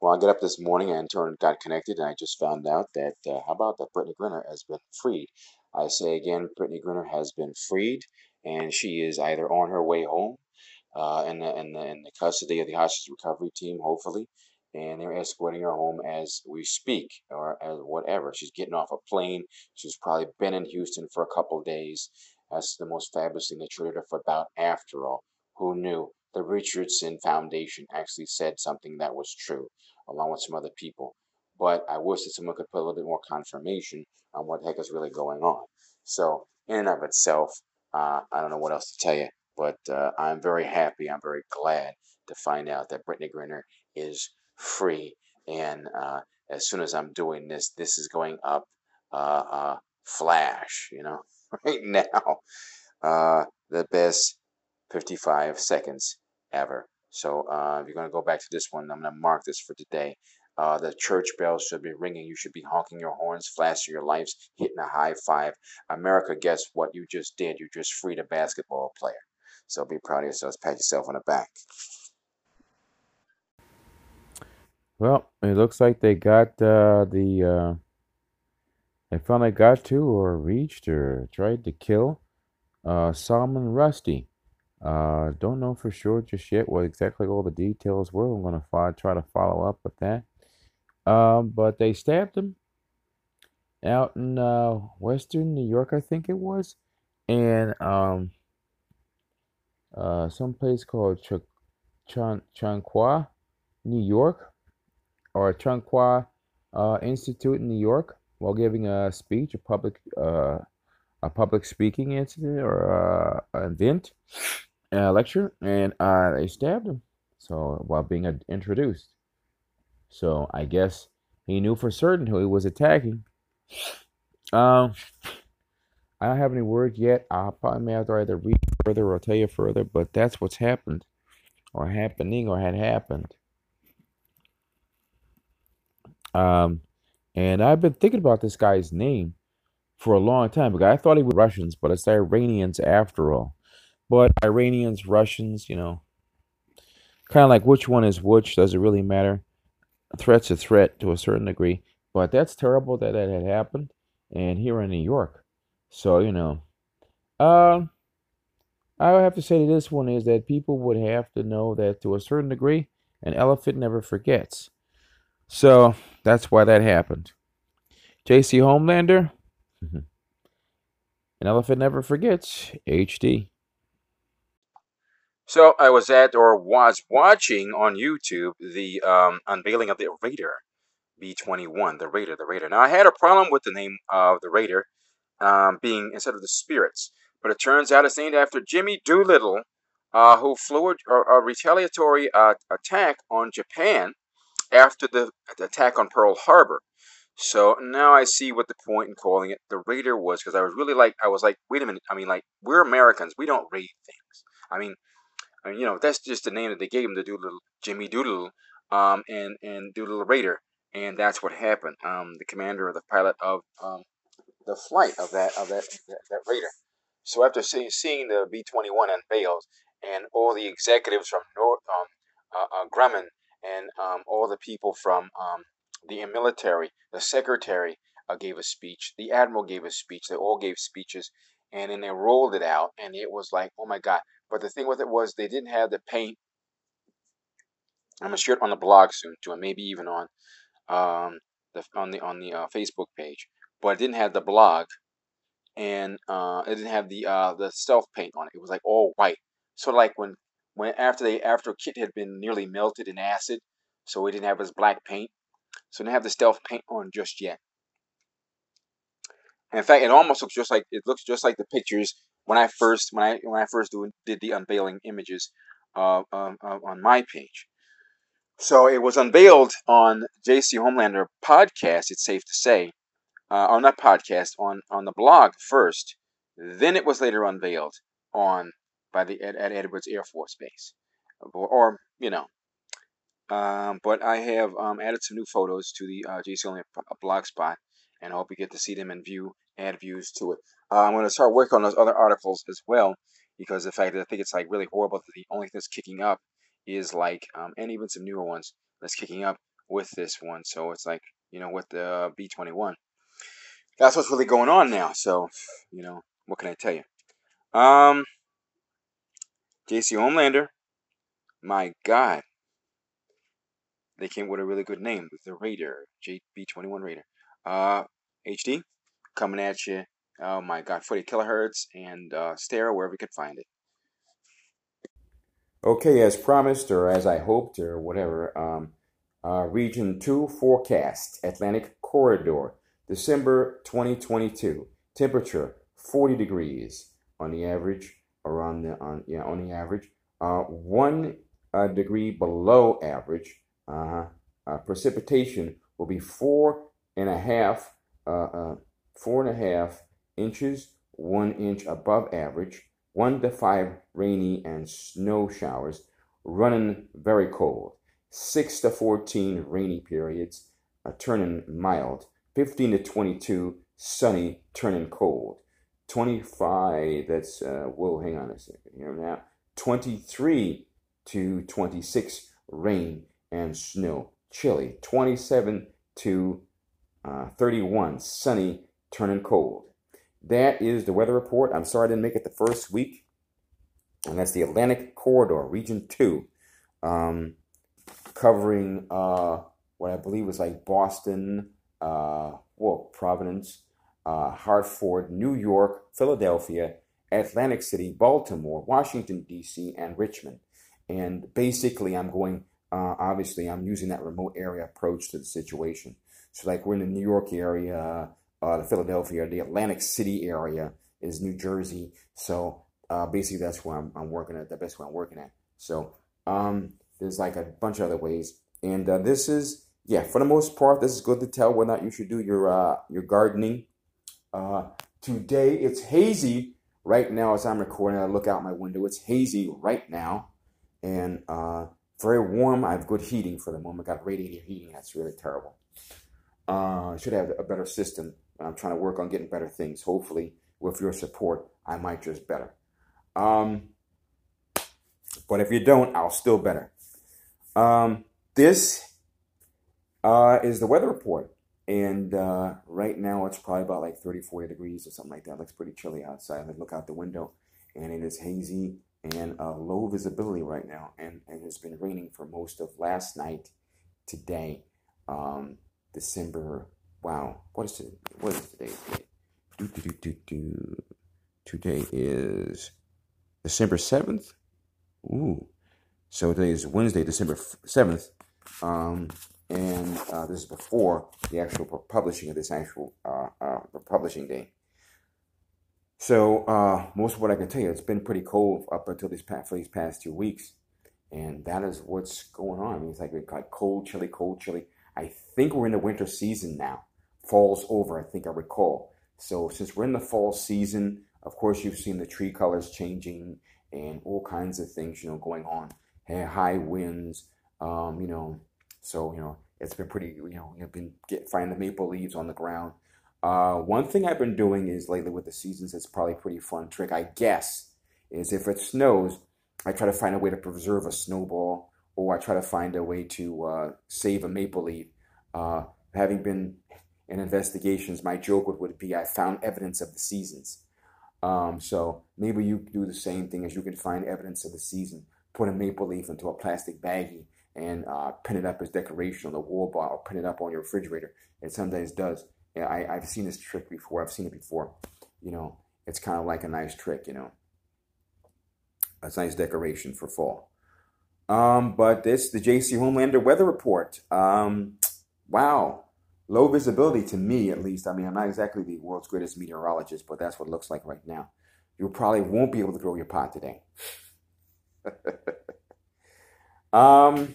Well, I got up this morning and turned, got connected, and I just found out that uh, how about that Brittney Griner has been freed. I say again, Brittney Griner has been freed, and she is either on her way home, uh, in the in the in the custody of the hostage recovery team, hopefully, and they're escorting her home as we speak, or as whatever. She's getting off a plane. She's probably been in Houston for a couple days. That's the most fabulous thing they treated her for about. After all, who knew? The Richardson Foundation actually said something that was true, along with some other people. But I wish that someone could put a little bit more confirmation on what the heck is really going on. So, in and of itself, uh, I don't know what else to tell you, but uh, I'm very happy. I'm very glad to find out that Brittney Griner is free. And uh, as soon as I'm doing this, this is going up uh, uh, flash, you know, right now. Uh, the best 55 seconds ever. So uh, if you're going to go back to this one, I'm going to mark this for today. Uh, the church bells should be ringing. You should be honking your horns, flashing your lights, hitting a high five. America, guess what you just did? You just freed a basketball player. So be proud of yourselves. Pat yourself on the back. Well, it looks like they got uh, the. Uh, they finally got to, or reached, or tried to kill uh, Rushdie. Uh, don't know for sure just yet what exactly all the details were. I'm gonna fo- try to follow up with that. Um, but they stabbed him out in uh, Western New York, I think it was, and um, uh, some place called Ch- Chan Chanqua, New York, or Chanqua uh, Institute in New York, while giving a speech, a public uh, a public speaking incident or uh, an event, a lecture, and uh, they stabbed him. So while being uh, introduced, so I guess he knew for certain who he was attacking. Um, I don't have any word yet. I'll probably may have to either read further or tell you further, but that's what's happened, or happening, or had happened. Um, and I've been thinking about this guy's name for a long time because I thought he was Russians, but it's Iranians after all. But Iranians, Russians, you know, kind of like which one is which. Does it really matter? A threat's a threat to a certain degree, but that's terrible that that had happened, and here in New York. So you know, um, I would have to say that this one is that people would have to know that to a certain degree, an elephant never forgets. So that's why that happened. J.C. Homelander, an elephant never forgets. HD. So I was at or was watching on YouTube the um, unveiling of the Raider B21, the Raider, the Raider. Now I had a problem with the name of the Raider um, being instead of the Spirits, but it turns out it's named after Jimmy Doolittle, uh, who flew a, a retaliatory uh, attack on Japan after the, attack on Pearl Harbor. So now I see what the point in calling it the Raider was because I was really like I was like wait a minute I mean like we're Americans we don't raid things I mean Mean, you know, that's just the name that they gave him, the Doodle, Jimmy Doodle, um, and and Doodle Raider, and that's what happened. Um, the commander or the pilot of um, the flight of that of that that, that Raider. So after seeing, seeing the B twenty one unveiled and all the executives from North um, uh, uh, Grumman and um, all the people from um, the military, the secretary uh, gave a speech, the admiral gave a speech, they all gave speeches, and then they rolled it out, and it was like, oh my god, but the thing with it was they didn't have the paint. I'm gonna share it on the blog soon too, and maybe even on um, the on the on the uh, Facebook page. But it didn't have the blog, and uh, it didn't have the uh, the stealth paint on it. It was like all white, of like when when after they after Kit had been nearly melted in acid, so he didn't have his black paint. So didn't have the stealth paint on just yet. in fact, it almost looks just like it looks just like the pictures when I first when I when I first do, did the unveiling images uh, um, uh, on my page. So it was unveiled on JC Homelander podcast. It's safe to say, uh, on that podcast on on the blog first. Then it was later unveiled on by the at, at Edwards Air Force Base, or, or you know. Um, but I have um, added some new photos to the uh, JC Homelander blog spot, and I hope you get to see them and view add views to it. Uh, I'm going to start working on those other articles as well because the fact that I think it's like really horrible that the only thing that's kicking up is like, um, and even some newer ones that's kicking up with this one. So it's like you know with the B twenty one. That's what's really going on now. So you know what can I tell you? Um, JC Homelander, my God, they came with a really good name, the Raider, JB21 Raider. Uh, HD, coming at you. Oh my God, 40 kilohertz and uh, stereo wherever you can find it. Okay, as promised, or as I hoped, or whatever, um, uh, Region 2 forecast, Atlantic Corridor, December 2022. Temperature 40 degrees on the average, around the on yeah on the average. Uh, one uh, degree below average. Uh, uh, precipitation will be four and a half, uh, uh, four and a half inches, one inch above average. One to five rainy and snow showers, running very cold. Six to fourteen rainy periods, uh, turning mild. Fifteen to twenty-two sunny, turning cold. 25, that's, uh, whoa, hang on a second here now. 23 to 26, rain and snow, chilly. 27 to uh, 31, sunny, turning cold. That is the weather report. I'm sorry I didn't make it the first week. And that's the Atlantic Corridor, Region 2, um, covering uh, what I believe was like Boston, uh, well, Providence, uh, Hartford, New York, Philadelphia, Atlantic City, Baltimore, Washington, D.C., and Richmond. And basically, I'm going, uh, obviously, I'm using that remote area approach to the situation. So, like, we're in the New York area, uh, the Philadelphia, the Atlantic City area is New Jersey. So, uh, basically, that's where I'm, I'm working at, the best way I'm working at. So, um, there's like a bunch of other ways. And uh, this is, yeah, for the most part, this is good to tell whether or not you should do your, uh, your gardening uh, today it's hazy right now as I'm recording. I look out my window. It's hazy right now, and uh, very warm. I have good heating for the moment. Got radiator heating. That's really terrible. Uh, should have a better system. I'm trying to work on getting better things. Hopefully, with your support, I might just better. Um, but if you don't, I'll still better. Um, this uh, is the weather report. And uh, right now it's probably about like 30, 40 degrees or something like that. It looks pretty chilly outside. I look out the window and it is hazy and uh, low visibility right now. And, and it's been raining for most of last night, today, um, December. Wow, what is today? What is today? Do, do, do, do, do. Today is December 7th. Ooh. So today is Wednesday, December 7th. Um, and uh, this is before the actual publishing of this actual uh, uh, publishing day. So uh, most of what I can tell you, it's been pretty cold up until this past, for these past two weeks, and that is what's going on. I mean, it's like like cold, chilly, cold, chilly. I think we're in the winter season now. Fall's over, I think I recall. So since we're in the fall season, of course you've seen the tree colors changing and all kinds of things, you know, going on. High winds, um, you know, so, you know, it's been pretty, you know, I've been get, finding the maple leaves on the ground. Uh, one thing I've been doing is lately with the seasons, it's probably a pretty fun trick, I guess, is if it snows, I try to find a way to preserve a snowball or I try to find a way to uh, save a maple leaf. Uh, having been in investigations, my joke would, be I found evidence of the seasons. Um, so maybe you do the same thing as you can find evidence of the season. Put a maple leaf into a plastic baggie and uh, pin it up as decoration on the wall bar or pin it up on your refrigerator. It sometimes does. I, I've seen this trick before. I've seen it before. You know, it's kind of like a nice trick, you know. It's nice decoration for fall. Um, but this, the JC Homelander weather report. Um, wow. Low visibility to me, at least. I mean, I'm not exactly the world's greatest meteorologist, but that's what it looks like right now. You probably won't be able to grow your pot today. um,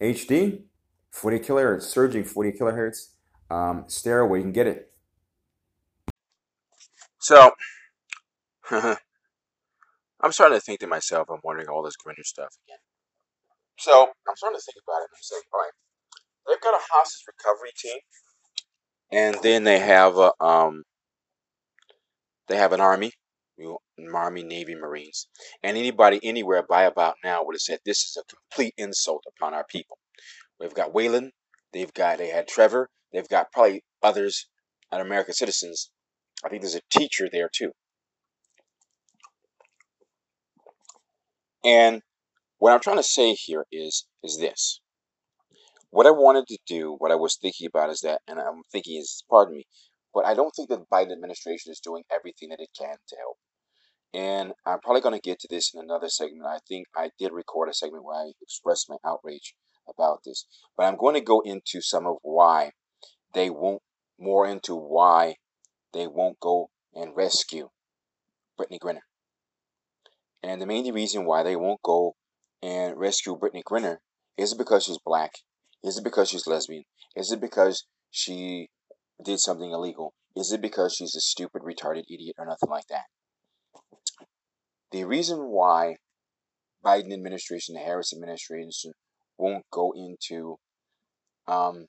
HD, 40 kilohertz, surging 40 kilohertz, um, where you can get it. So, I'm starting to think to myself, I'm wondering all this Griner stuff again. So, I'm starting to think about it and I'm saying, all right, they've got a hostage recovery team, and then they have a, um, they have an army, Army, Navy, Marines, and anybody anywhere by about now would have said this is a complete insult upon our people. They've got Waylon. They've got they had Trevor. They've got probably others, American citizens. I think there's a teacher there too. And what I'm trying to say here is is this. What I wanted to do, what I was thinking about is that, and I'm thinking is, pardon me, but I don't think that the Biden administration is doing everything that it can to help. And I'm probably going to get to this in another segment. I think I did record a segment where I expressed my outrage about this. But I'm going to go into some of why they won't, more into why they won't go and rescue Brittney Griner. And the main reason why they won't go and rescue Brittney Griner is it because she's black? Is it because she's lesbian? Is it because she did something illegal? Is it because she's a stupid, retarded idiot or nothing like that? The reason why Biden administration, the Harris administration won't go into, um,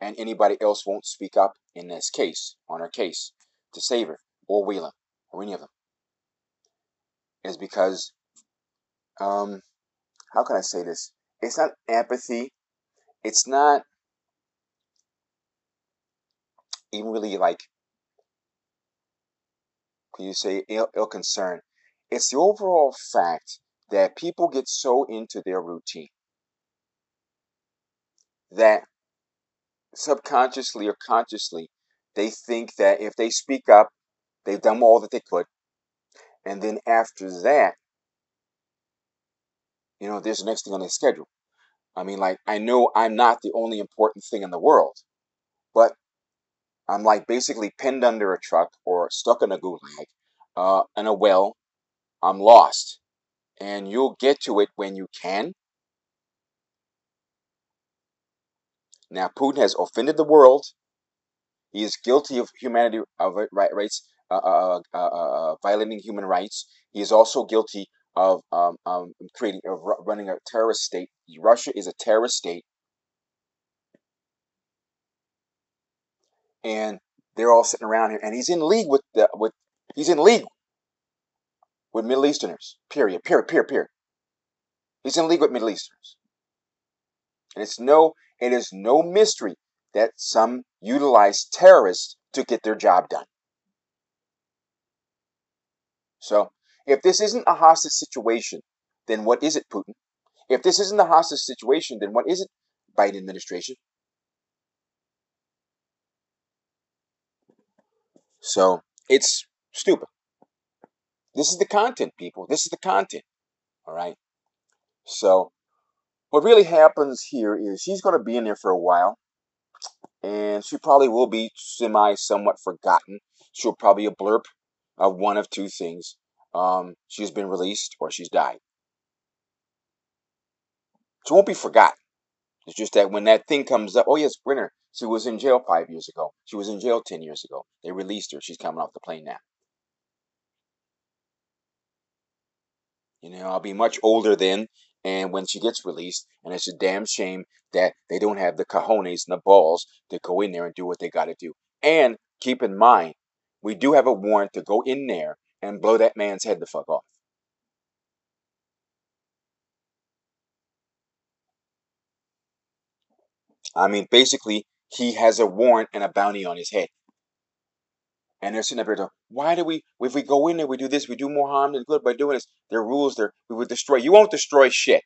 and anybody else won't speak up in this case, on her case, to save her, or Wheeler, or any of them, is because, um, how can I say this? It's not empathy. It's not even really like, can you say ill, ill concern? It's the overall fact that people get so into their routine that subconsciously or consciously they think that if they speak up, they've done all that they could. And then after that, you know, there's the next thing on their schedule. I mean, like, I know I'm not the only important thing in the world, but I'm like basically pinned under a truck or stuck in a gulag, uh, in a well. I'm lost. And you'll get to it when you can. Now, Putin has offended the world. He is guilty of humanity of rights, uh, uh, uh, violating human rights. He is also guilty of um, um, creating, of running a terrorist state. Russia is a terrorist state, and they're all sitting around here, and he's in league with the with he's in league with Middle Easterners. Period. Period. Period. Period. He's in league with Middle Easterners, and it's no it is no mystery that some utilize terrorists to get their job done. So, if this isn't a hostage situation, then what is it, Putin? If this isn't a hostage situation, then what is it, Biden administration? So, it's stupid. This is the content, people. This is the content. All right. So, what really happens here is she's going to be in there for a while, and she probably will be semi somewhat forgotten. She'll probably a blurb of one of two things. Um, she's been released or she's died. She won't be forgotten. It's just that when that thing comes up, oh yes, Brenner, she was in jail five years ago. She was in jail ten years ago. They released her. She's coming off the plane now. You know, I'll be much older then, and when she gets released, and it's a damn shame that they don't have the cojones and the balls to go in there and do what they got to do. And keep in mind, we do have a warrant to go in there and blow that man's head the fuck off. I mean, basically, he has a warrant and a bounty on his head. And they're sitting up here, why do we, if we go in there, we do this, we do more harm than good by doing this. Their rules, there, we would destroy. You won't destroy shit.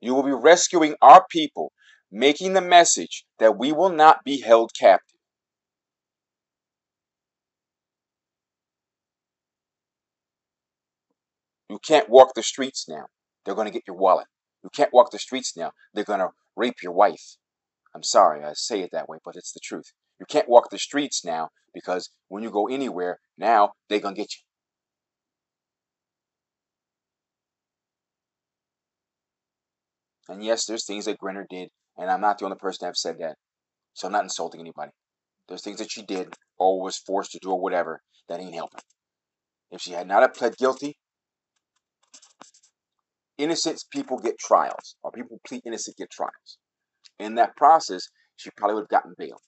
You will be rescuing our people, making the message that we will not be held captive. You can't walk the streets now. They're going to get your wallet. You can't walk the streets now. They're going to rape your wife. I'm sorry, I say it that way, but it's the truth. You can't walk the streets now because when you go anywhere, now they're going to get you. And yes, there's things that Griner did, and I'm not the only person to have said that. So I'm not insulting anybody. There's things that she did or was forced to do or whatever that ain't helping. If she had not have pled guilty, innocent people get trials, or people plead innocent get trials. In that process, she probably would have gotten bail.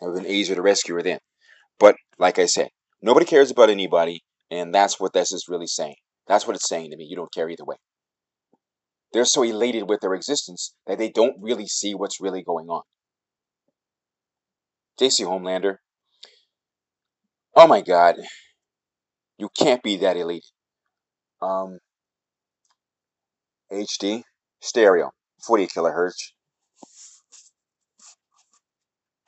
It would have been easier to rescue her then. But like I said, nobody cares about anybody, and that's what this is really saying. That's what it's saying to me. You don't care either way. They're so elated with their existence that they don't really see what's really going on. JC Homelander. Oh my God. You can't be that elite. Um, HD stereo, 48 kilohertz.